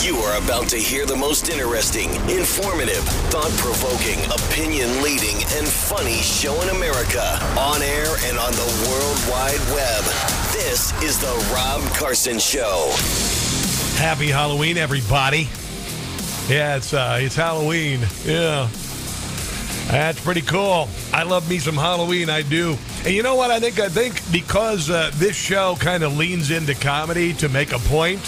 You are about to hear the most interesting, informative, thought provoking, opinion leading, and funny show in America on air and on the World Wide Web. This is The Rob Carson Show. Happy Halloween, everybody. Yeah, it's uh, it's Halloween. Yeah. That's pretty cool. I love me some Halloween. I do. And you know what? I think I think because uh, this show kind of leans into comedy to make a point.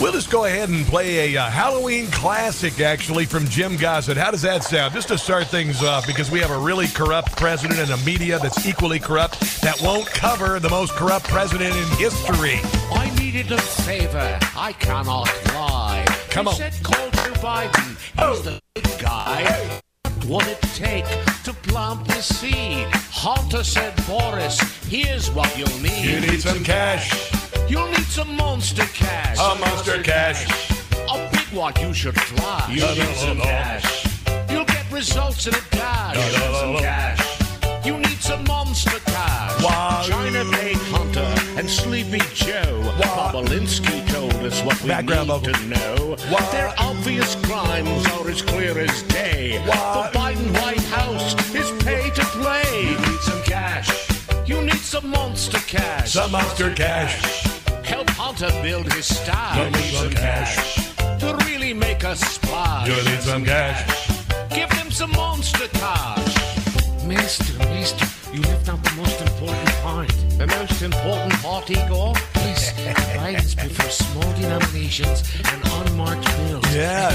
We'll just go ahead and play a uh, Halloween classic, actually, from Jim Gossett. How does that sound? Just to start things off, because we have a really corrupt president and a media that's equally corrupt that won't cover the most corrupt president in history. I needed a favor. I cannot lie. Come he on. said call to Biden. He's the big guy. What would it take to plant the seed? Hunter said, Boris, here's what you'll need. You need some cash. You'll need some monster cash. A monster cash. A big one you should fly. You need some cash. You'll get results in a dash. No, no, no. cash. You need some monster cash. Wow. China made Hunter and Sleepy Joe. Wow. Bobulinski told us what we Background need to know. Wow. Their obvious crimes are as clear as day. Wow. The Biden White House is pay to play. Some monster cash. Some monster cash. Help Hunter build his stash. You need some cash. To really make a splash. You need some cash. Give them some monster cash. Mister, mister, you left out the most important part. The most important part, Igor? Yes, Biden's prefer small denominations and unmarked bills. Yeah,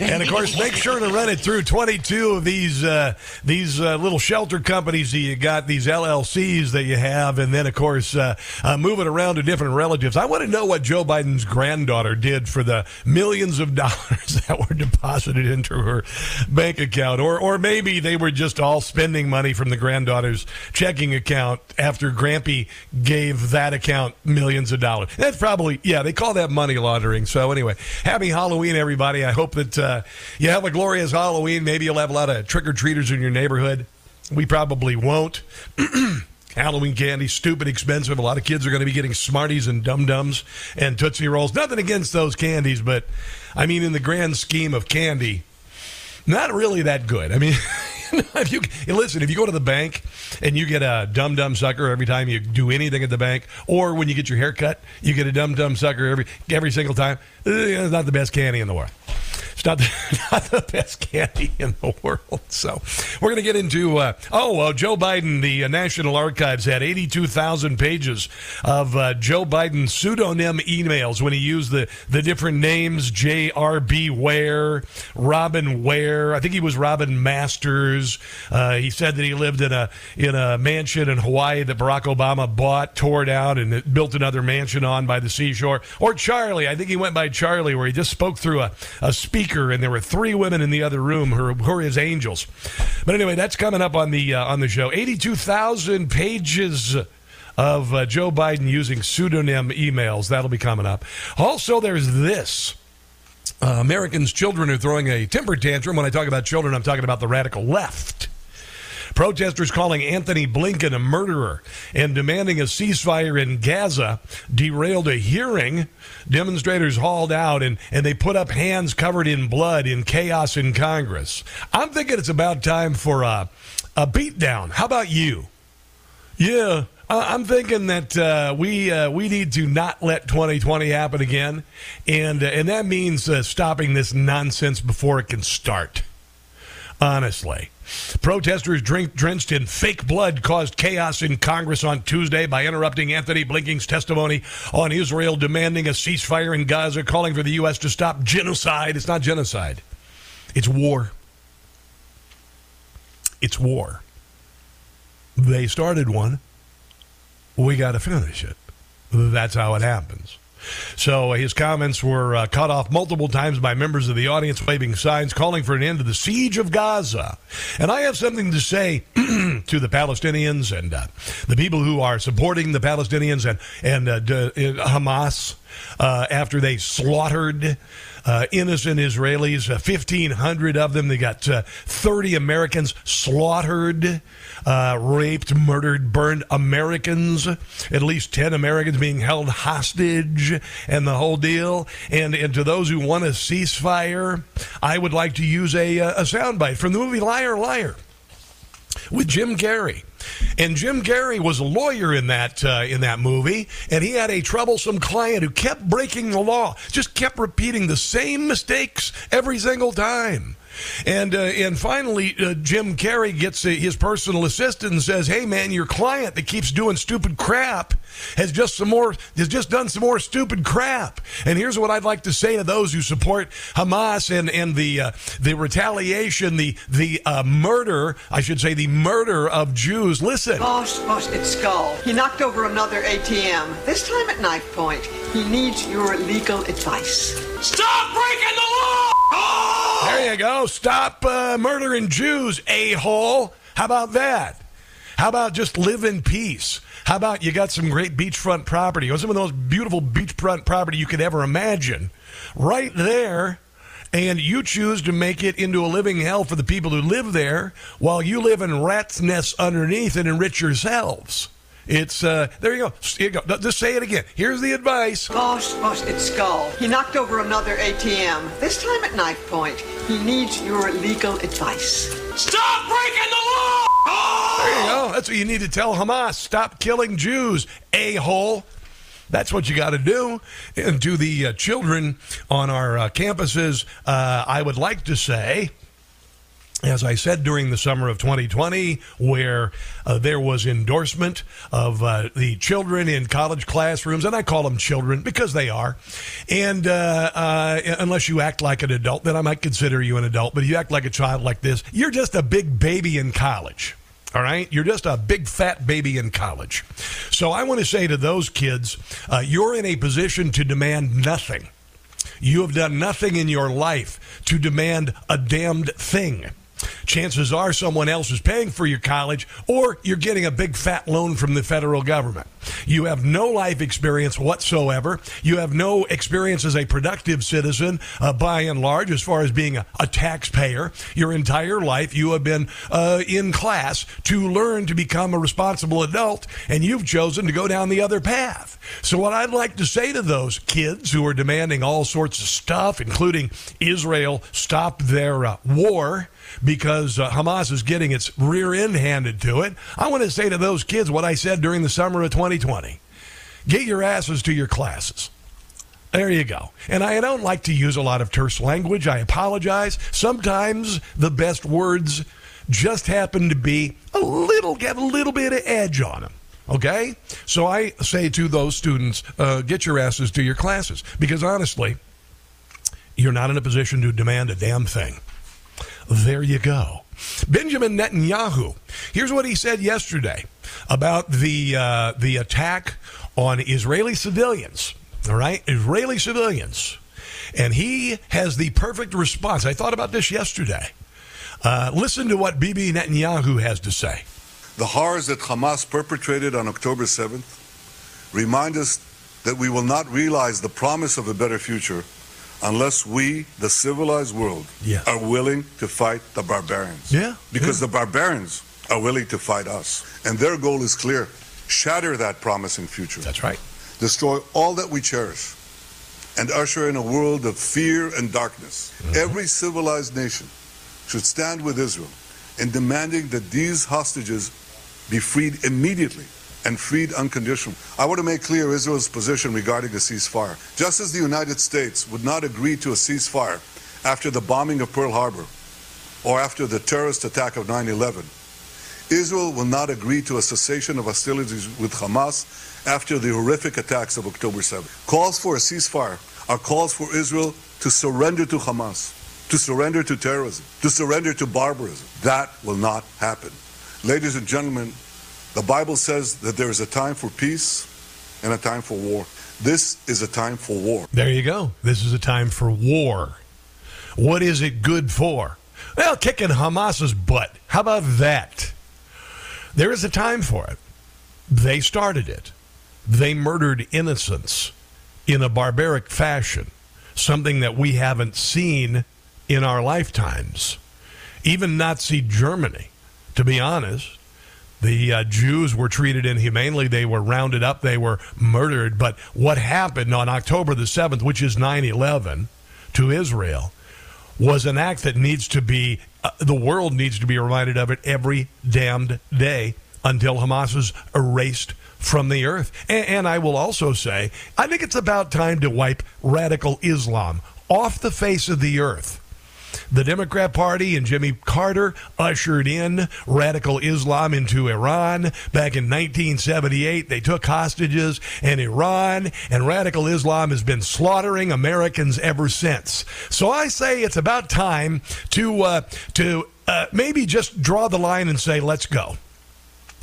and of course, make sure to run it through 22 of these uh, these uh, little shelter companies that you got, these LLCs that you have, and then of course uh, uh, move it around to different relatives. I want to know what Joe Biden's granddaughter did for the millions of dollars that were deposited into her bank account, or or maybe they were just all spending money from the granddaughter's checking account after Grampy gave that account millions of dollars. That's probably yeah, they call that money laundering. So anyway, happy Halloween, everybody. I hope that uh, you have a glorious Halloween. Maybe you'll have a lot of trick or treaters in your neighborhood. We probably won't. Halloween candy, stupid expensive. A lot of kids are going to be getting Smarties and Dum Dums and Tootsie Rolls. Nothing against those candies, but I mean, in the grand scheme of candy, not really that good. I mean, if you listen, if you go to the bank and you get a dumb dumb sucker every time you do anything at the bank, or when you get your hair cut, you get a dumb dumb sucker every every single time. eh, It's not the best candy in the world. It's not the, not the best candy in the world. So we're going to get into uh, oh Joe Biden. The uh, National Archives had eighty two thousand pages of uh, Joe Biden pseudonym emails when he used the the different names J.R.B. Ware, Robin Ware. I think he was Robin Masters. Uh, he said that he lived in a in a mansion in Hawaii that Barack Obama bought, tore down, and built another mansion on by the seashore. Or Charlie. I think he went by Charlie, where he just spoke through a, a speaker, and there were three women in the other room who were, his angels. But anyway, that's coming up on the uh, on the show. Eighty two thousand pages of uh, Joe Biden using pseudonym emails. That'll be coming up. Also, there's this. Uh, Americans' children are throwing a temper tantrum. When I talk about children, I'm talking about the radical left. Protesters calling Anthony Blinken a murderer and demanding a ceasefire in Gaza derailed a hearing. Demonstrators hauled out and, and they put up hands covered in blood in chaos in Congress. I'm thinking it's about time for a, a beatdown. How about you? Yeah, I'm thinking that uh, we uh, we need to not let 2020 happen again, and uh, and that means uh, stopping this nonsense before it can start. Honestly, protesters drink, drenched in fake blood caused chaos in Congress on Tuesday by interrupting Anthony Blinken's testimony on Israel demanding a ceasefire in Gaza, calling for the U.S. to stop genocide. It's not genocide; it's war. It's war. They started one. We got to finish it. That's how it happens. So uh, his comments were uh, cut off multiple times by members of the audience waving signs calling for an end to the siege of Gaza. And I have something to say to the Palestinians and uh, the people who are supporting the Palestinians and and uh, d- uh, Hamas uh, after they slaughtered uh, innocent Israelis, uh, 1,500 of them. They got uh, 30 Americans slaughtered, uh, raped, murdered, burned Americans, at least 10 Americans being held hostage, and the whole deal. And, and to those who want a ceasefire, I would like to use a, uh, a soundbite from the movie Liar Liar with Jim Carrey. And Jim Carrey was a lawyer in that uh, in that movie, and he had a troublesome client who kept breaking the law, just kept repeating the same mistakes every single time. And uh, and finally, uh, Jim Carrey gets uh, his personal assistant and says, "Hey man, your client that keeps doing stupid crap has just some more has just done some more stupid crap." And here's what I'd like to say to those who support Hamas and and the uh, the retaliation, the the uh, murder, I should say, the murder of Jews. Listen. Boss, boss, it's Skull. He knocked over another ATM, this time at knife point. He needs your legal advice. Stop breaking the law! There you go. Stop uh, murdering Jews, a hole. How about that? How about just live in peace? How about you got some great beachfront property or some of the most beautiful beachfront property you could ever imagine right there? And you choose to make it into a living hell for the people who live there while you live in rat's nests underneath and enrich yourselves. It's, uh, there you go. Here you go. Just say it again. Here's the advice. Boss, boss, it's Skull. He knocked over another ATM, this time at knife point. He needs your legal advice. Stop breaking the law! There you go. That's what you need to tell Hamas. Stop killing Jews, a hole. That's what you got to do. And to the uh, children on our uh, campuses, uh, I would like to say, as I said during the summer of 2020, where uh, there was endorsement of uh, the children in college classrooms, and I call them children because they are. And uh, uh, unless you act like an adult, then I might consider you an adult. But if you act like a child like this, you're just a big baby in college. All right, you're just a big fat baby in college. So I want to say to those kids, uh, you're in a position to demand nothing. You have done nothing in your life to demand a damned thing. Chances are someone else is paying for your college, or you're getting a big fat loan from the federal government. You have no life experience whatsoever. You have no experience as a productive citizen, uh, by and large, as far as being a, a taxpayer. Your entire life, you have been uh, in class to learn to become a responsible adult, and you've chosen to go down the other path. So, what I'd like to say to those kids who are demanding all sorts of stuff, including Israel stop their uh, war, because uh, Hamas is getting its rear end handed to it. I want to say to those kids what I said during the summer of 2020 get your asses to your classes. There you go. And I don't like to use a lot of terse language. I apologize. Sometimes the best words just happen to be a little, get a little bit of edge on them. Okay? So I say to those students, uh, get your asses to your classes. Because honestly, you're not in a position to demand a damn thing. There you go. Benjamin Netanyahu. Here's what he said yesterday about the uh, the attack on Israeli civilians. All right, Israeli civilians, and he has the perfect response. I thought about this yesterday. Uh, listen to what Bibi Netanyahu has to say. The horrors that Hamas perpetrated on October 7th remind us that we will not realize the promise of a better future unless we, the civilized world, Yeah. are willing to fight the barbarians. Yeah, Because yeah. the barbarians are willing to fight us. And their goal is clear shatter that promising future, That's right. destroy all that we cherish, and usher in a world of fear and darkness. Mm-hmm. Every civilized nation should stand with Israel in demanding that these hostages be freed immediately and freed unconditionally. I want to make clear Israel's position regarding a ceasefire. Just as the United States would not agree to a ceasefire after the bombing of Pearl Harbor or after the terrorist attack of 9 11, Israel will not agree to a cessation of hostilities with Hamas after the horrific attacks of October 7th. Calls for a ceasefire are calls for Israel to surrender to Hamas, to surrender to terrorism, to surrender to barbarism. That will not happen. Ladies and gentlemen, the Bible says that there is a time for peace and a time for war. This is a time for war. There you go. This is a time for war. What is it good for? Well, kicking Hamas's butt. How about that? There is a time for it. They started it. They murdered innocents in a barbaric fashion, something that we haven't seen in our lifetimes. Even Nazi Germany, to be honest, the uh, Jews were treated inhumanely. They were rounded up. They were murdered. But what happened on October the 7th, which is 9 11, to Israel, was an act that needs to be, uh, the world needs to be reminded of it every damned day until Hamas is erased from the earth. And, and I will also say, I think it's about time to wipe radical Islam off the face of the earth. The Democrat Party and Jimmy Carter ushered in radical Islam into Iran back in 1978. They took hostages in Iran, and radical Islam has been slaughtering Americans ever since. So I say it's about time to uh, to uh, maybe just draw the line and say, let's go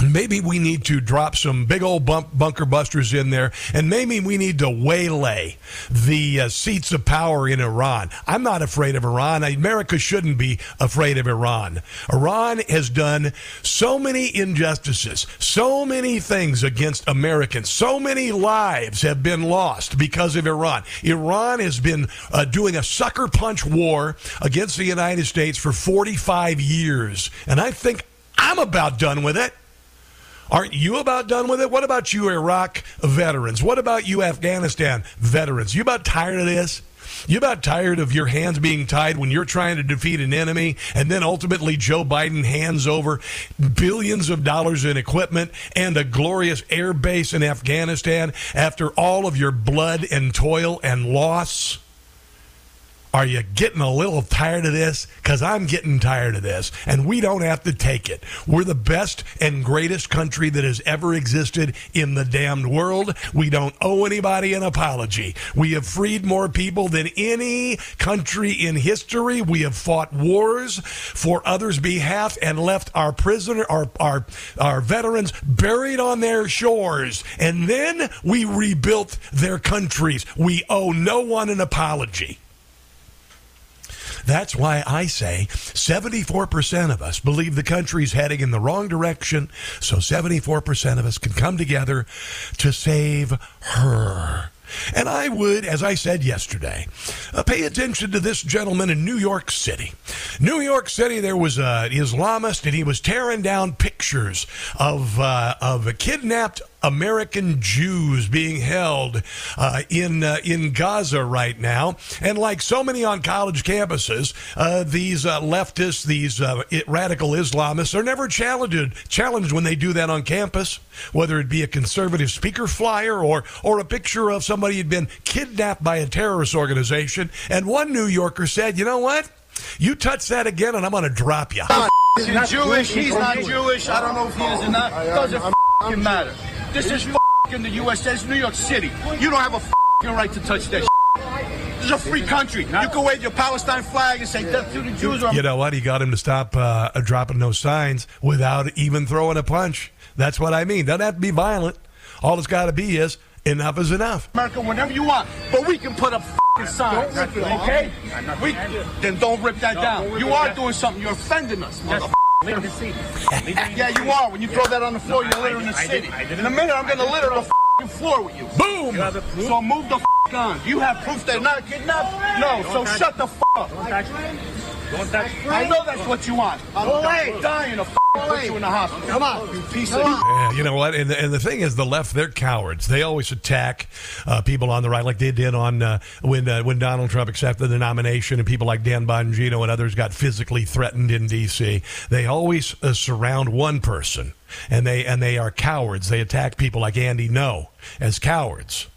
maybe we need to drop some big old bump, bunker busters in there, and maybe we need to waylay the uh, seats of power in Iran. I'm not afraid of Iran. America shouldn't be afraid of Iran. Iran has done so many injustices, so many things against Americans, so many lives have been lost because of Iran. Iran has been uh, doing a sucker punch war against the United States for 45 years, and I think I'm about done with it. Aren't you about done with it? What about you, Iraq veterans? What about you, Afghanistan veterans? You about tired of this? You about tired of your hands being tied when you're trying to defeat an enemy and then ultimately Joe Biden hands over billions of dollars in equipment and a glorious air base in Afghanistan after all of your blood and toil and loss? Are you getting a little tired of this? Because I'm getting tired of this, and we don't have to take it. We're the best and greatest country that has ever existed in the damned world. We don't owe anybody an apology. We have freed more people than any country in history. We have fought wars for others' behalf and left our prisoner, our, our, our veterans buried on their shores. And then we rebuilt their countries. We owe no one an apology. That's why I say 74% of us believe the country's heading in the wrong direction. So 74% of us can come together to save her. And I would, as I said yesterday, uh, pay attention to this gentleman in New York City. New York City, there was an Islamist, and he was tearing down pictures of uh, of a kidnapped American Jews being held uh, in uh, in Gaza right now, and like so many on college campuses, uh, these uh, leftists, these uh, radical Islamists, are never challenged challenged when they do that on campus, whether it be a conservative speaker flyer or or a picture of somebody who'd been kidnapped by a terrorist organization. And one New Yorker said, "You know what? You touch that again, and I'm going to drop you." He's not Jewish. He's not Jewish. I don't know if he is or not. Doesn't matter. This is in the U.S. This is New York City. You don't have a right to touch that. This is a free country. You can wave your Palestine flag and say death to the Jews. You know what? He got him to stop uh, dropping those signs without even throwing a punch. That's what I mean. Doesn't have to be violent. All it's got to be is enough is enough. America, whenever you want, but we can put a fucking sign up signs, okay? We, then don't rip that down. You are doing something. You're offending us, motherfucker. yeah, you are. When you throw that on the floor, you're littering the city. In a minute, I'm going to litter the floor with you. Boom! So move the on. Do you have proof they're not kidnapped? No, so shut the up. I know that's what you want. I'm dying to put you in the hospital. Come on, you piece of. Yeah, you know what? And the, and the thing is, the left, they're cowards. They always attack uh, people on the right, like they did on uh, when uh, when Donald Trump accepted the nomination, and people like Dan Bongino and others got physically threatened in D.C. They always uh, surround one person, and they and they are cowards. They attack people like Andy Ngo as cowards.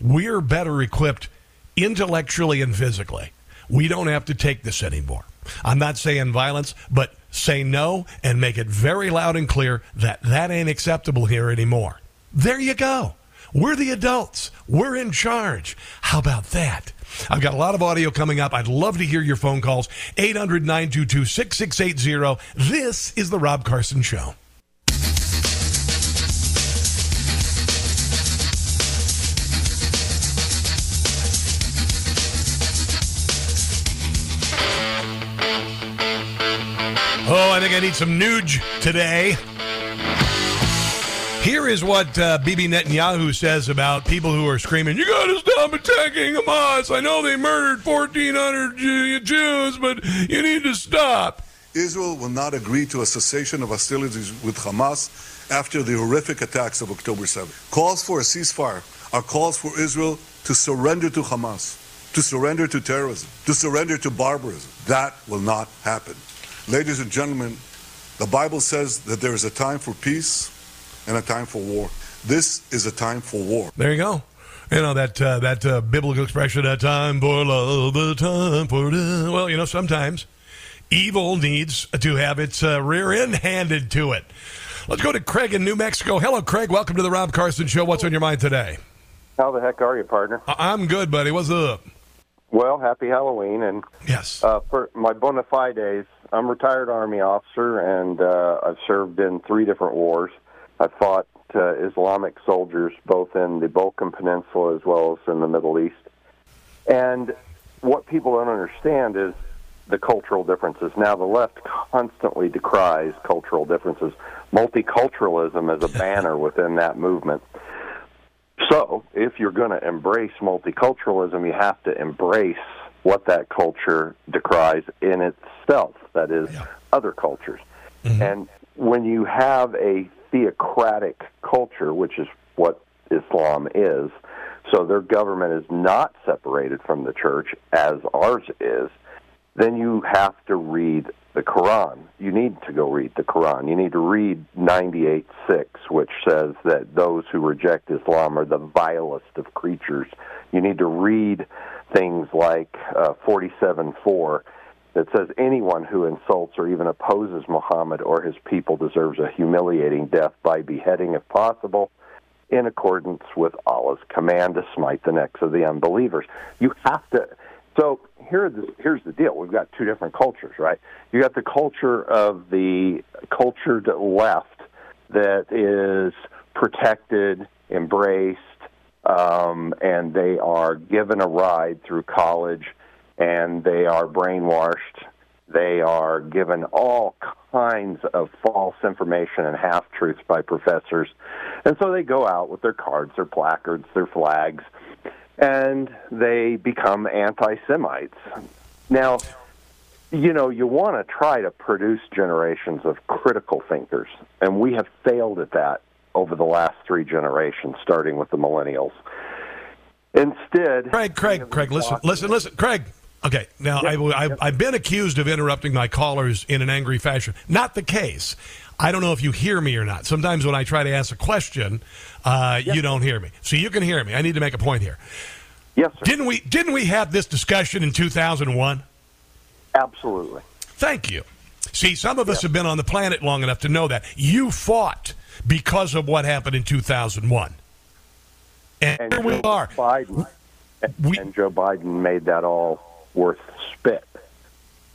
We're better equipped intellectually and physically. We don't have to take this anymore. I'm not saying violence, but say no and make it very loud and clear that that ain't acceptable here anymore. There you go. We're the adults. We're in charge. How about that? I've got a lot of audio coming up. I'd love to hear your phone calls. 800 922 6680. This is The Rob Carson Show. Think I need some Nuge today. Here is what uh, Bibi Netanyahu says about people who are screaming, You got to stop attacking Hamas. I know they murdered 1,400 Jews, but you need to stop. Israel will not agree to a cessation of hostilities with Hamas after the horrific attacks of October 7th. Calls for a ceasefire are calls for Israel to surrender to Hamas, to surrender to terrorism, to surrender to barbarism. That will not happen. Ladies and gentlemen, the Bible says that there is a time for peace and a time for war. This is a time for war. There you go. You know that uh, that uh, biblical expression, "A time for love, a time for death." well, you know sometimes evil needs to have its uh, rear end handed to it. Let's go to Craig in New Mexico. Hello, Craig. Welcome to the Rob Carson Show. What's on your mind today? How the heck are you, partner? I- I'm good, buddy. What's up? Well, happy Halloween. And Yes. uh, for my bona fides, I'm a retired Army officer, and uh, I've served in three different wars. I fought uh, Islamic soldiers both in the Balkan Peninsula as well as in the Middle East. And what people don't understand is the cultural differences. Now, the left constantly decries cultural differences. Multiculturalism is a banner within that movement. So, if you're going to embrace multiculturalism, you have to embrace what that culture decries in itself, that is, other cultures. Mm-hmm. And when you have a theocratic culture, which is what Islam is, so their government is not separated from the church as ours is, then you have to read the Quran. You need to go read the Quran. You need to read 98.6, which says that those who reject Islam are the vilest of creatures. You need to read things like uh, 47.4 that says anyone who insults or even opposes Muhammad or his people deserves a humiliating death by beheading if possible in accordance with Allah's command to smite the necks of the unbelievers. You have to. So here, the, here's the deal: we've got two different cultures, right? You got the culture of the cultured left that is protected, embraced, um, and they are given a ride through college, and they are brainwashed. They are given all kinds of false information and half truths by professors. And so they go out with their cards, their placards, their flags, and they become anti Semites. Now, you know, you want to try to produce generations of critical thinkers, and we have failed at that over the last three generations, starting with the millennials. Instead, Craig, Craig, Craig, listen, listen, listen, Craig. Okay, now I, I, I've been accused of interrupting my callers in an angry fashion. Not the case. I don't know if you hear me or not. Sometimes when I try to ask a question, uh, you don't hear me. So you can hear me. I need to make a point here. yes, sir. Didn't we? Didn't we have this discussion in 2001? Absolutely. Thank you. See, some of us have been on the planet long enough to know that you fought because of what happened in 2001, and, And here we are. Biden, We- and Joe Biden made that all worth spit.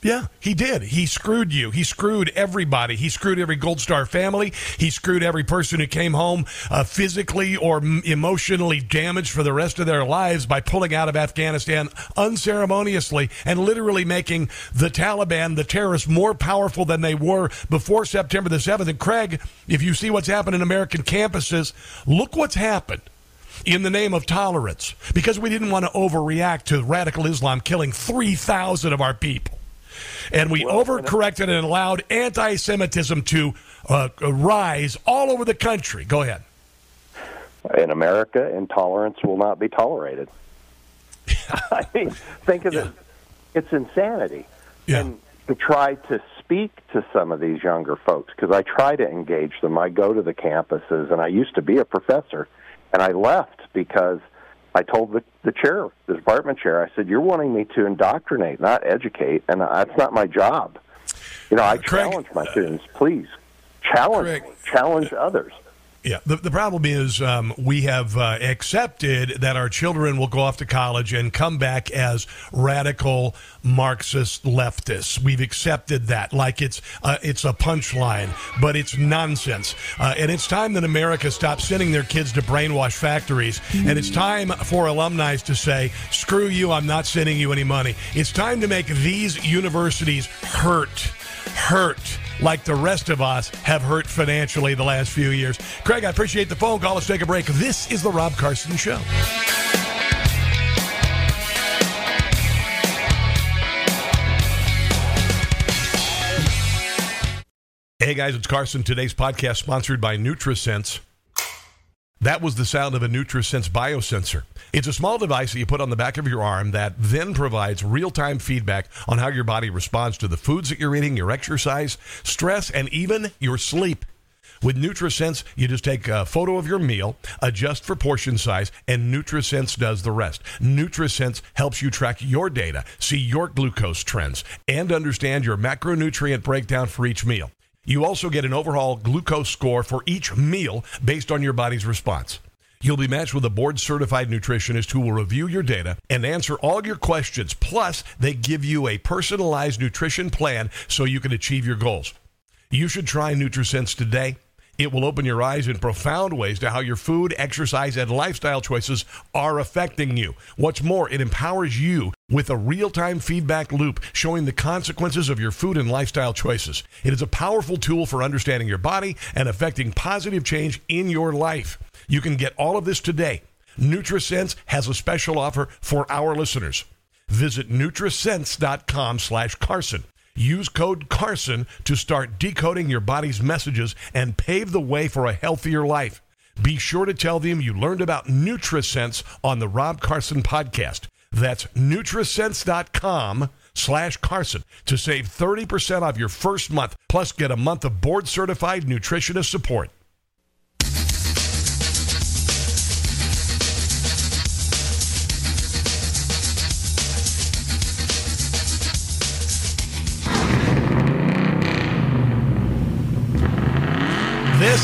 Yeah, he did. He screwed you. He screwed everybody. He screwed every Gold Star family. He screwed every person who came home uh, physically or m- emotionally damaged for the rest of their lives by pulling out of Afghanistan unceremoniously and literally making the Taliban, the terrorists, more powerful than they were before September the 7th. And Craig, if you see what's happened in American campuses, look what's happened in the name of tolerance because we didn't want to overreact to radical Islam killing 3,000 of our people. And we overcorrected and allowed anti Semitism to uh, rise all over the country. Go ahead. In America, intolerance will not be tolerated. I mean, think of Yeah. it. It's insanity. Yeah. And to try to speak to some of these younger folks, because I try to engage them. I go to the campuses, and I used to be a professor, and I left because I told the, the chair, the department chair, I said, "You're wanting me to indoctrinate, not educate, and that's not my job." You know, I Craig, challenge my students. Please challenge, Craig, challenge others. Yeah, the, the problem is um, we have uh, accepted that our children will go off to college and come back as radical Marxist leftists. We've accepted that like it's uh, it's a punchline, but it's nonsense. Uh, and it's time that America stops sending their kids to brainwash factories. And it's time for alumni to say, "Screw you! I'm not sending you any money." It's time to make these universities hurt, hurt like the rest of us have hurt financially the last few years. Craig, I appreciate the phone call. Let's take a break. This is the Rob Carson Show. Hey guys, it's Carson. Today's podcast sponsored by NutriSense. That was the sound of a NutriSense biosensor. It's a small device that you put on the back of your arm that then provides real-time feedback on how your body responds to the foods that you're eating, your exercise, stress, and even your sleep. With NutriSense, you just take a photo of your meal, adjust for portion size, and NutriSense does the rest. NutriSense helps you track your data, see your glucose trends, and understand your macronutrient breakdown for each meal. You also get an overall glucose score for each meal based on your body's response. You'll be matched with a board certified nutritionist who will review your data and answer all your questions. Plus, they give you a personalized nutrition plan so you can achieve your goals. You should try NutriSense today. It will open your eyes in profound ways to how your food, exercise, and lifestyle choices are affecting you. What's more, it empowers you with a real time feedback loop showing the consequences of your food and lifestyle choices. It is a powerful tool for understanding your body and affecting positive change in your life. You can get all of this today. NutriSense has a special offer for our listeners. Visit Nutrisense.com slash Carson. Use code Carson to start decoding your body's messages and pave the way for a healthier life. Be sure to tell them you learned about NutriSense on the Rob Carson podcast. That's Nutrisense.com slash Carson to save 30% off your first month, plus get a month of board certified nutritionist support.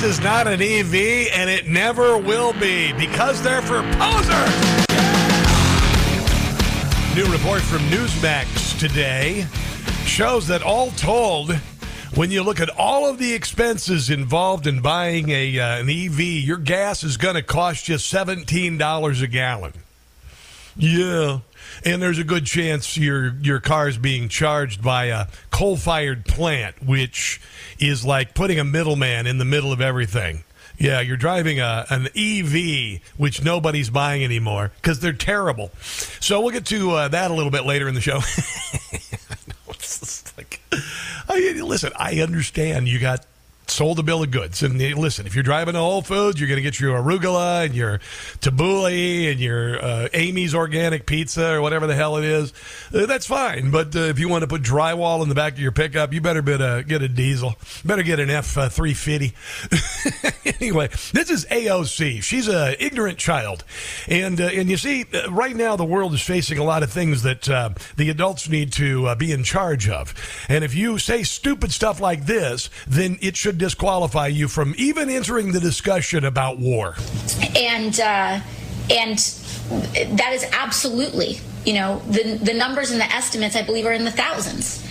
This is not an EV, and it never will be because they're for posers. New report from Newsmax today shows that all told, when you look at all of the expenses involved in buying a uh, an EV, your gas is going to cost you seventeen dollars a gallon. Yeah, and there's a good chance your your car is being charged by a coal-fired plant, which is like putting a middleman in the middle of everything. Yeah, you're driving a, an EV, which nobody's buying anymore because they're terrible. So we'll get to uh, that a little bit later in the show. like, I, listen, I understand you got sold a bill of goods. And listen, if you're driving to Whole Foods, you're going to get your arugula and your tabbouleh and your uh, Amy's organic pizza or whatever the hell it is. Uh, that's fine. But uh, if you want to put drywall in the back of your pickup, you better get a, get a diesel. Better get an F uh, three fifty. anyway, this is AOC. She's an ignorant child, and uh, and you see, uh, right now the world is facing a lot of things that the adults need to be in charge of. And if you say stupid stuff like this, then it should disqualify you from even entering the discussion about war. And uh, and that is absolutely, you know, the the numbers and the estimates I believe are in the thousands.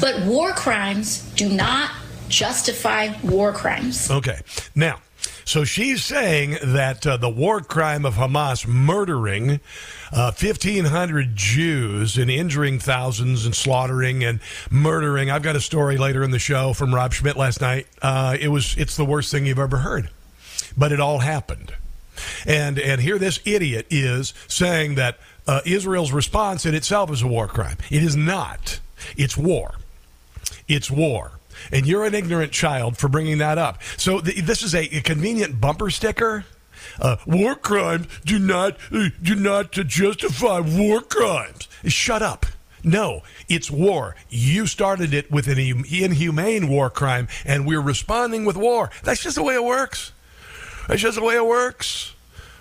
But war crimes do not justify war crimes. Okay. Now, so she's saying that uh, the war crime of Hamas murdering uh, 1,500 Jews and injuring thousands and slaughtering and murdering. I've got a story later in the show from Rob Schmitt last night. Uh, it was it's the worst thing you've ever heard, but it all happened. And and here this idiot is saying that uh, Israel's response in itself is a war crime. It is not. It's war. It's war and you're an ignorant child for bringing that up. So th- this is a, a, convenient bumper sticker uh, war crimes do not uh, do not to justify war crimes. Shut up. No, it's war. You started it with an inhumane war crime, and we're responding with war. That's just the way it works. That's just the way it works.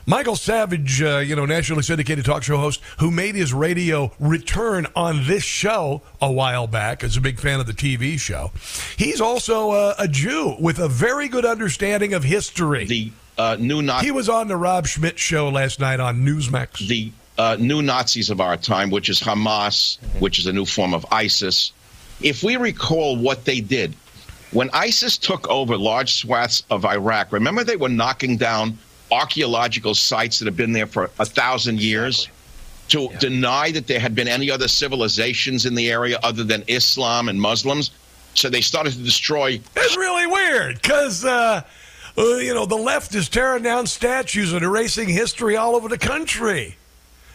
Michael Savage, uh, you know, nationally syndicated talk show host, who made his radio return on this show a while back, as a big fan of the TV show. He's also a, a Jew with a very good understanding of history. The uh, new Nazi. He was on the Rob Schmitt show last night on Newsmax. The uh, new Nazis of our time, which is Hamas, which is a new form of ISIS. If we recall what they did when ISIS took over large swaths of Iraq, remember they were knocking down archaeological sites that have been there for a thousand years to yeah. deny that there had been any other civilizations in the area other than Islam and Muslims. So they started to destroy. It's really weird because, uh, uh, you know, the left is tearing down statues and erasing history all over the country.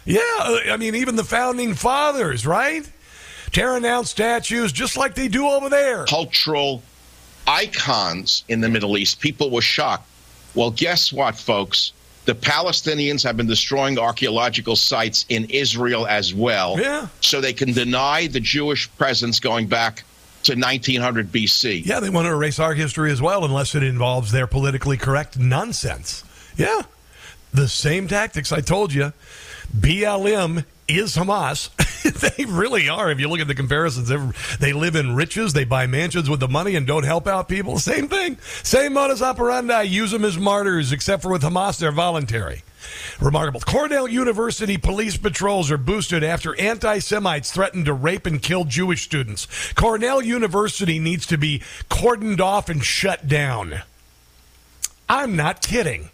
Yeah, uh, I mean, even the founding fathers, right? Tearing down statues just like they do over there. Cultural icons in the Middle East. People were shocked. Well, guess what, folks? The Palestinians have been destroying archaeological sites in Israel as well. Yeah. So they can deny the Jewish presence going back to 1900 BC. Yeah, they want to erase our history as well, unless it involves their politically correct nonsense. Yeah. The same tactics I told you. BLM is Hamas. they really are. If you look at the comparisons, they live in riches, they buy mansions with the money and don't help out people. Same thing. Same modus operandi. Use them as martyrs, except for with Hamas, they're voluntary. Remarkable. Cornell University police patrols are boosted after anti Semites threatened to rape and kill Jewish students. Cornell University needs to be cordoned off and shut down. I'm not kidding.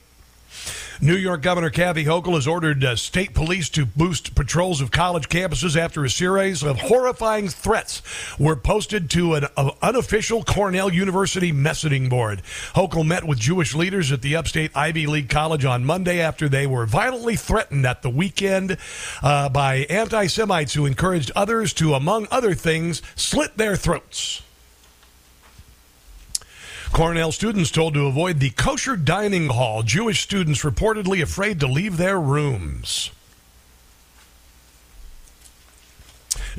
New York Governor Kathy Hochul has ordered uh, state police to boost patrols of college campuses after a series of horrifying threats were posted to an uh, unofficial Cornell University messaging board. Hochul met with Jewish leaders at the upstate Ivy League College on Monday after they were violently threatened at the weekend uh, by anti Semites who encouraged others to, among other things, slit their throats. Cornell students told to avoid the kosher dining hall. Jewish students reportedly afraid to leave their rooms.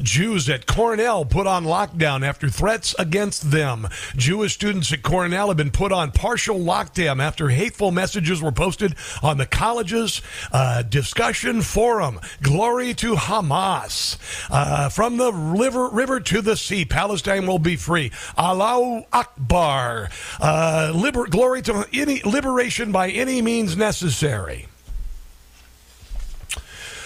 Jews at Cornell put on lockdown after threats against them. Jewish students at Cornell have been put on partial lockdown after hateful messages were posted on the college's uh, discussion forum. Glory to Hamas. Uh, from the river, river to the sea, Palestine will be free. Allahu Akbar. Uh, liber- glory to any liberation by any means necessary.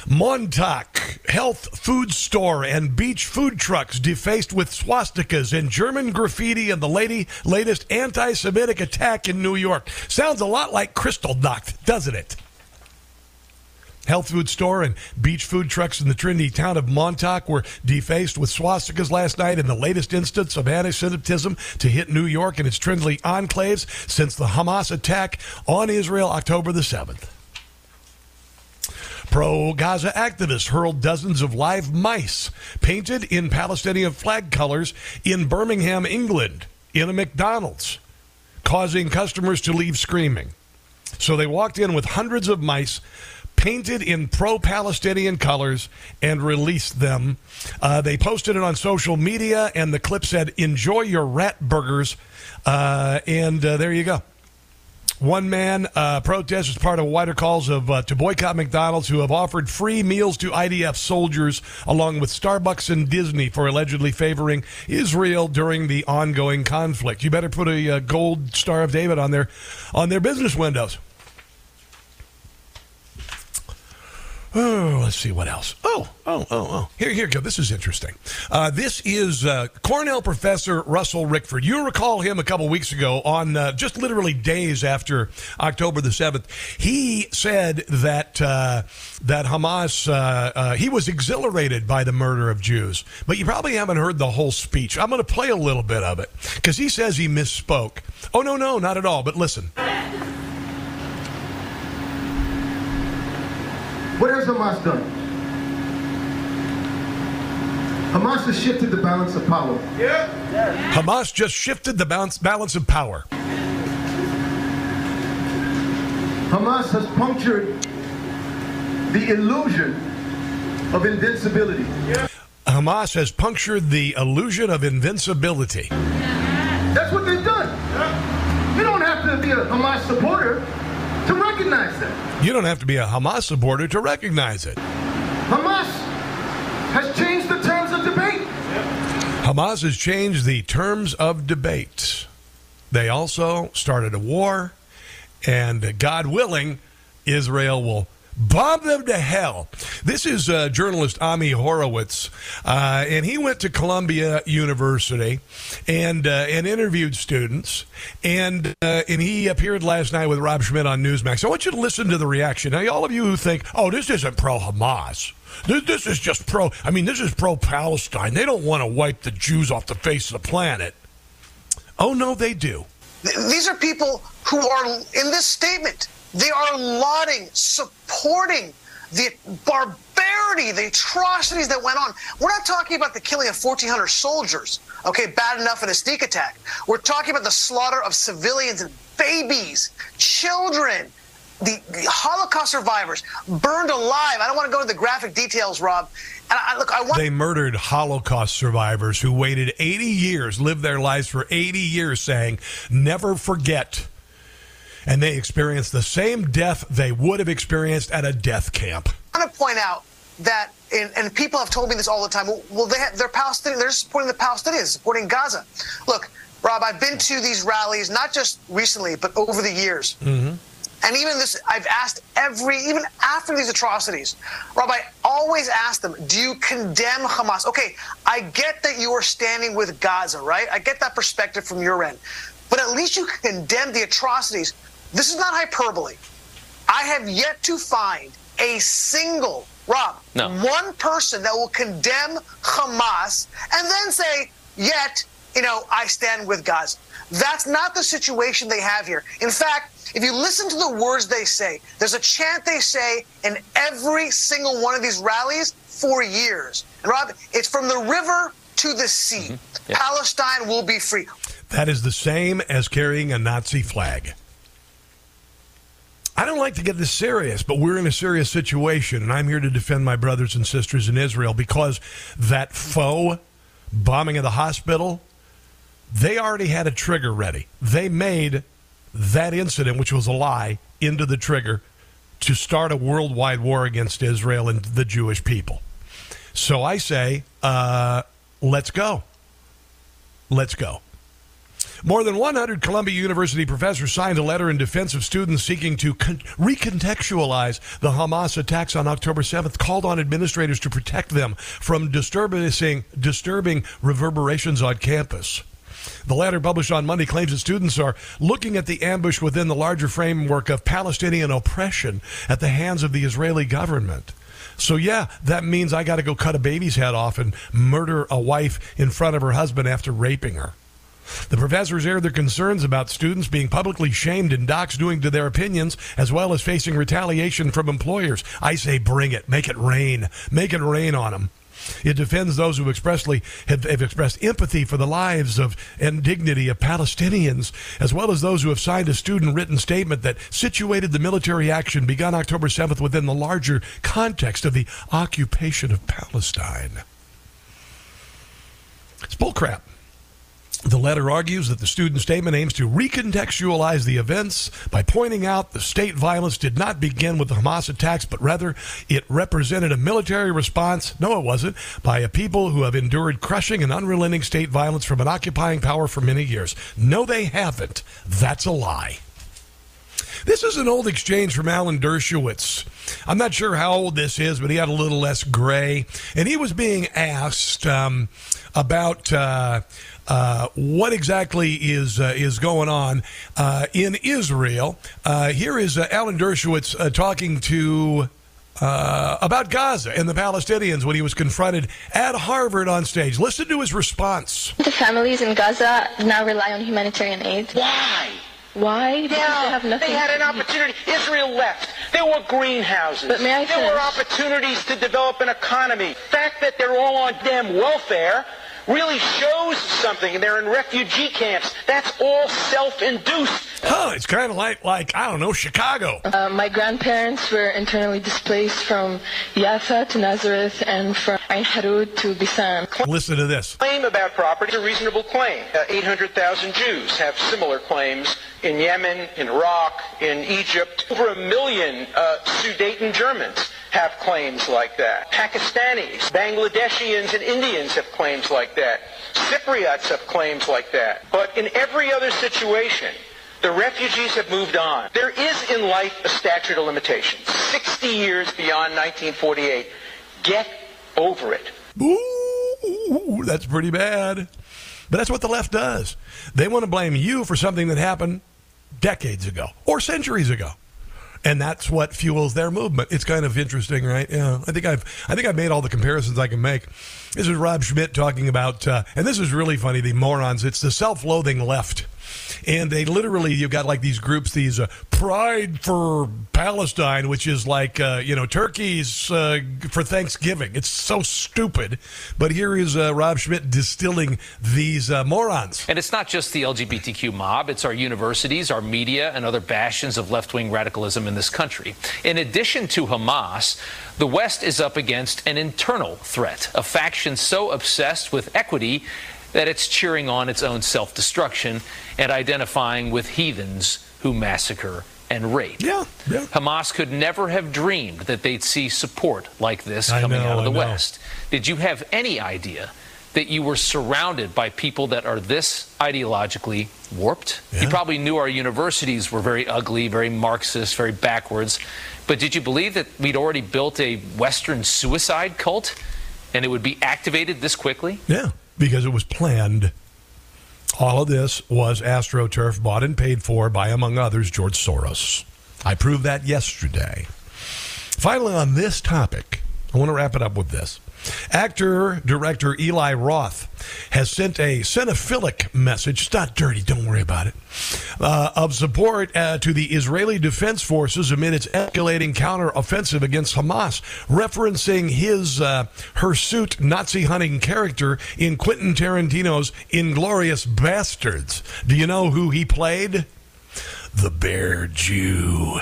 Montauk Health Food Store and beach food trucks defaced with swastikas and German graffiti and the lady, latest anti Semitic attack in New York. Sounds a lot like Kristallnacht, doesn't it? Health food store and beach food trucks in the Trinity town of Montauk were defaced with swastikas last night in the latest instance of anti Semitism to hit New York and its Trinity enclaves since the Hamas attack on Israel October the 7th. Pro Gaza activists hurled dozens of live mice painted in Palestinian flag colors in Birmingham, England, in a McDonald's, causing customers to leave screaming. So they walked in with hundreds of mice painted in pro Palestinian colors and released them. Uh, they posted it on social media, and the clip said, Enjoy your rat burgers. Uh, and uh, there you go. One man uh, protest is part of wider calls of uh, to boycott McDonald's, who have offered free meals to IDF soldiers, along with Starbucks and Disney, for allegedly favoring Israel during the ongoing conflict. You better put a uh, gold Star of David on their on their business windows. Oh, let's see what else. Oh, oh, oh, oh. Here, here go. This is interesting. Uh, this is uh, Cornell professor Russell Rickford. You recall him a couple weeks ago on uh, just literally days after October the seventh. He said that uh, that Hamas uh, uh, he was exhilarated by the murder of Jews, but you probably haven't heard the whole speech. I'm going to play a little bit of it because he says he misspoke. Oh no, no, not at all. But listen. What has Hamas done? Hamas has shifted the balance of power. Yeah. Hamas just shifted the balance, balance of power. Hamas has punctured the illusion of invincibility. Yeah. Hamas has punctured the illusion of invincibility. That's what they've done. You don't have to be a Hamas supporter to recognize that. You don't have to be a Hamas supporter to recognize it. Hamas has changed the terms of debate. Hamas has changed the terms of debate. They also started a war, and God willing, Israel will bomb them to hell. This is uh, journalist Ami Horowitz, uh, and he went to Columbia University and uh, and interviewed students, and uh, and he appeared last night with Rob Schmitt on Newsmax. I want you to listen to the reaction. Now, all of you who think, "Oh, this isn't pro Hamas." This, this is just pro. I mean, this is pro Palestine. They don't want to wipe the Jews off the face of the planet. Oh, no, they do. These are people who are in this statement. They are lauding, supporting the barbarity, the atrocities that went on. We're not talking about the killing of 1,400 soldiers, okay, bad enough in a sneak attack. We're talking about the slaughter of civilians and babies, children, the, the Holocaust survivors burned alive. I don't want to go into the graphic details, Rob. And I, look, I want. They murdered Holocaust survivors who waited 80 years, lived their lives for 80 years, saying, never forget. And they experienced the same death they would have experienced at a death camp. I want to point out that, and, and people have told me this all the time. Well, well they have, they're Palestinian. They're supporting the Palestinians, supporting Gaza. Look, Rob, I've been to these rallies not just recently, but over the years. Mm-hmm. And even this, I've asked every, even after these atrocities, Rob, I always ask them, do you condemn Hamas? Okay, I get that you are standing with Gaza, right? I get that perspective from your end. But at least you condemn the atrocities. This is not hyperbole. I have yet to find a single, Rob, No. one person that will condemn Hamas and then say, yet, you know, I stand with Gaza. That's not the situation they have here. In fact, if you listen to the words they say, there's a chant they say in every single one of these rallies for years. And Rob, it's from the river to the sea. Mm-hmm. Yeah. Palestine will be free. That is the same as carrying a Nazi flag. I don't like to get this serious, but we're in a serious situation, and I'm here to defend my brothers and sisters in Israel because that faux bombing of the hospital, they already had a trigger ready. They made that incident, which was a lie, into the trigger to start a worldwide war against Israel and the Jewish people. So I say, uh, let's go. Let's go. More than 100 Columbia University professors signed a letter in defense of students seeking to con- recontextualize the Hamas attacks on October 7th, called on administrators to protect them from disturbing, disturbing reverberations on campus. The letter published on Monday claims that students are looking at the ambush within the larger framework of Palestinian oppression at the hands of the Israeli government. So, yeah, that means I got to go cut a baby's head off and murder a wife in front of her husband after raping her. The professors aired their concerns about students being publicly shamed and doxxed due to their opinions, as well as facing retaliation from employers. I say bring it. Make it rain. Make it rain on them. It defends those who expressly have, have expressed empathy for the lives of and dignity of Palestinians, as well as those who have signed a student written statement that situated the military action begun October 7th within the larger context of the occupation of Palestine. It's bullcrap. The letter argues that the student statement aims to recontextualize the events by pointing out the state violence did not begin with the Hamas attacks, but rather it represented a military response, no, it wasn't, by a people who have endured crushing and unrelenting state violence from an occupying power for many years. No, they haven't. That's a lie. This is an old exchange from Alan Dershowitz. I'm not sure how old this is, but he had a little less gray. And he was being asked um, about. Uh, uh, what exactly is uh, is going on uh, in Israel? Uh, here is uh, Alan Dershowitz uh, talking to uh, about Gaza and the Palestinians when he was confronted at Harvard on stage. Listen to his response. The families in Gaza now rely on humanitarian aid. Why? Why? Because Yeah, they have nothing. they had an opportunity. Israel left. There were greenhouses. But may I there were opportunities to develop an economy. The fact that they're all on damn welfare really shows something. And they're in refugee camps. That's all self-induced. Huh, it's kind of like like I don't know Chicago. Uh, my grandparents were internally displaced from Yafa to Nazareth and from Ain Harud to Bisan. Listen to this. Claim about property is a reasonable claim. Uh, 800,000 Jews have similar claims in Yemen, in Iraq, in Egypt. Over a million uh, Sudeten Germans have claims like that. Pakistanis, Bangladeshians, and Indians have claims like that. Cypriots have claims like that. But in every other situation, the refugees have moved on. There is in life a statute of limitations, 60 years beyond 1948. Get over it. Ooh, that's pretty bad. But that's what the left does. They want to blame you for something that happened decades ago or centuries ago. And that's what fuels their movement. It's kind of interesting, right? Yeah, I think I've I think I've made all the comparisons I can make. This is Rob Schmitt talking about, uh, and this is really funny. The morons. It's the self-loathing left and they literally you've got like these groups these uh, pride for palestine which is like uh, you know turkeys uh, for thanksgiving. It's so stupid. But here is uh, rob Schmitt distilling these uh, morons. And it's not just the lgbtq mob. It's our universities our media and other bastions of left-wing radicalism in this country. In addition to hamas the west is up against an internal threat a faction so obsessed with equity that it's cheering on its own self destruction and identifying with heathens who massacre and rape. Yeah, yeah. Hamas could never have dreamed that they'd see support like this coming know, out of the I know. West. Did you have any idea that you were surrounded by people that are this ideologically warped? Yeah. You probably knew our universities were very ugly, very Marxist, very backwards. But did you believe that we'd already built a Western suicide cult and it would be activated this quickly? Yeah, because it was planned. All of this was AstroTurf bought and paid for by, among others, George Soros. I proved that yesterday. Finally, on this topic, I want to wrap it up with this. Actor director Eli Roth has sent a cinephilic message. It's not dirty, don't worry about it. Uh, of support uh, to the Israeli Defense Forces amid its escalating counteroffensive against Hamas, referencing his uh, hirsute Nazi hunting character in Quentin Tarantino's Inglourious Basterds. Do you know who he played? The Bear Jew.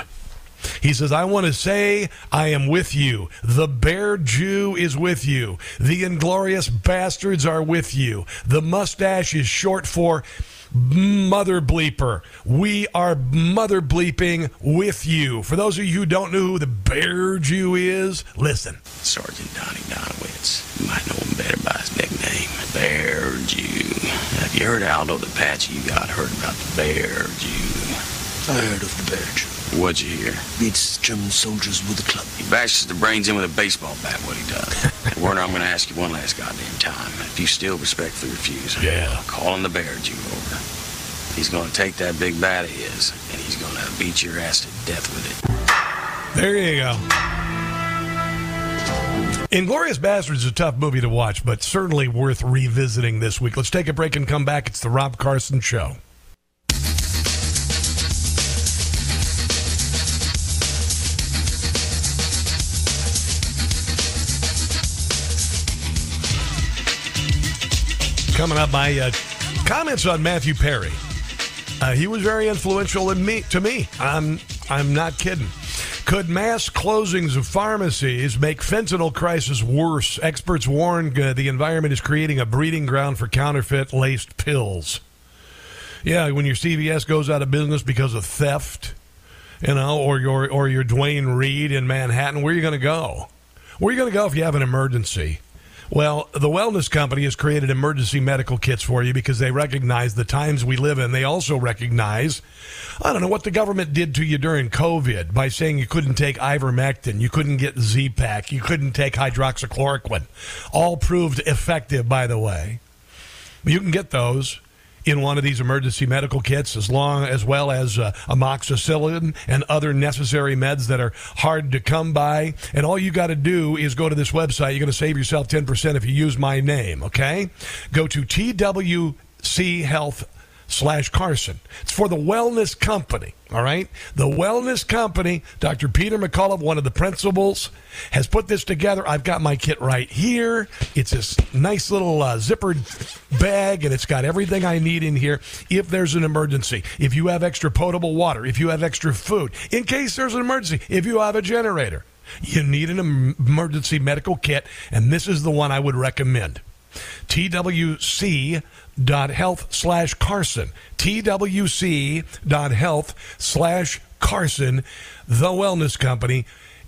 He says, I want to say I am with you. The bear Jew is with you. The inglorious bastards are with you. The mustache is short for mother bleeper. We are mother bleeping with you. For those of you who don't know who the bear Jew is, listen. Sergeant Donnie Donowitz. You might know him better by his nickname, Bear Jew. Have you heard Aldo the Apache? You got heard about the Bear Jew. I heard of the Bear Jew. What'd you hear? Beats German soldiers with a club. He bashes the brains in with a baseball bat, what he does. Werner, I'm going to ask you one last goddamn time. If you still respectfully refuse, Yeah. calling the Bear Jew over. He's going to take that big bat of his, and he's going to beat your ass to death with it. There you go. Inglourious Basterds is a tough movie to watch, but certainly worth revisiting this week. Let's take a break and come back. It's the Rob Carson Show. Coming up, my uh, comments on Matthew Perry. Uh, he was very influential in me to me. I'm I'm not kidding. Could mass closings of pharmacies make fentanyl crisis worse? Experts warn uh, the environment is creating a breeding ground for counterfeit laced pills. Yeah, when your CVS goes out of business because of theft, you know, or your or your Duane Reade in Manhattan, where are you going to go? Where are you going to go if you have an emergency? Well, the Wellness Company has created emergency medical kits for you because they recognize the times we live in. They also recognize, I don't know, what the government did to you during COVID by saying you couldn't take ivermectin, you couldn't get Z-Pak, you couldn't take hydroxychloroquine. All proved effective, by the way. You can get those in one of these emergency medical kits, as long as well as uh, amoxicillin and other necessary meds that are hard to come by. And all you got to do is go to this website. You're going to save yourself ten percent if you use my name. Okay, go to TWC Health slash Carson. It's for the Wellness Company. All right, the Wellness Company. Dr. Peter McCullough, one of the principals, has put this together. I've got my kit right here. It's this nice little uh, zippered bag, and it's got everything I need in here. If there's an emergency, if you have extra potable water, if you have extra food, in case there's an emergency, if you have a generator, you need an emergency medical kit, and this is the one I would recommend. TWC.health slash Carson. TWC.health slash Carson, the wellness company.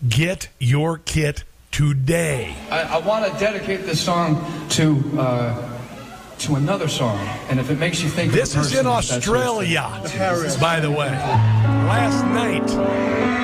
Get your kit today. I, I want to dedicate this song to uh, to another song, and if it makes you think, This a is in Australia, by the way. Last night.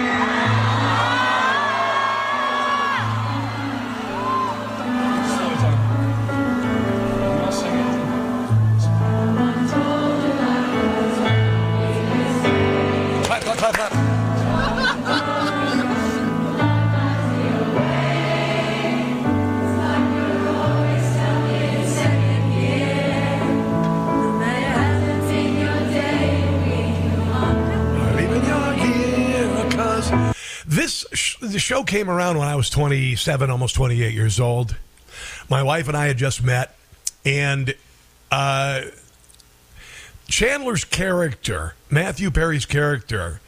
Sh- the show came around when I was 27, almost 28 years old. My wife and I had just met, and uh, Chandler's character, Matthew Perry's character,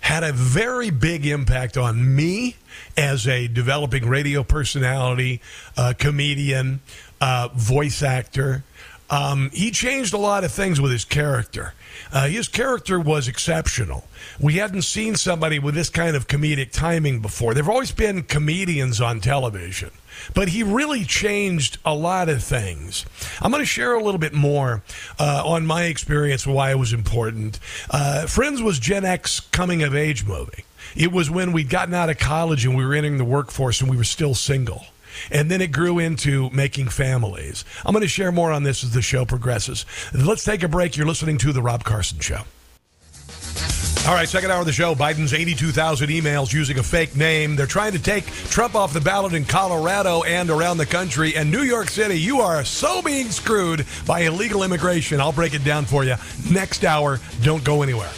had a very big impact on me as a developing radio personality, uh, comedian, uh, voice actor. Um, he changed a lot of things with his character. Uh, his character was exceptional. We hadn't seen somebody with this kind of comedic timing before. There have always been comedians on television, but he really changed a lot of things. I'm going to share a little bit more uh, on my experience, why it was important. Uh, Friends was Gen X coming of age movie. It was when we'd gotten out of college and we were entering the workforce and we were still single. And then it grew into making families. I'm going to share more on this as the show progresses. Let's take a break. You're listening to The Rob Carson Show. All right, second hour of the show. Biden's 82,000 emails using a fake name. They're trying to take Trump off the ballot in Colorado and around the country. And New York City, you are so being screwed by illegal immigration. I'll break it down for you next hour. Don't go anywhere.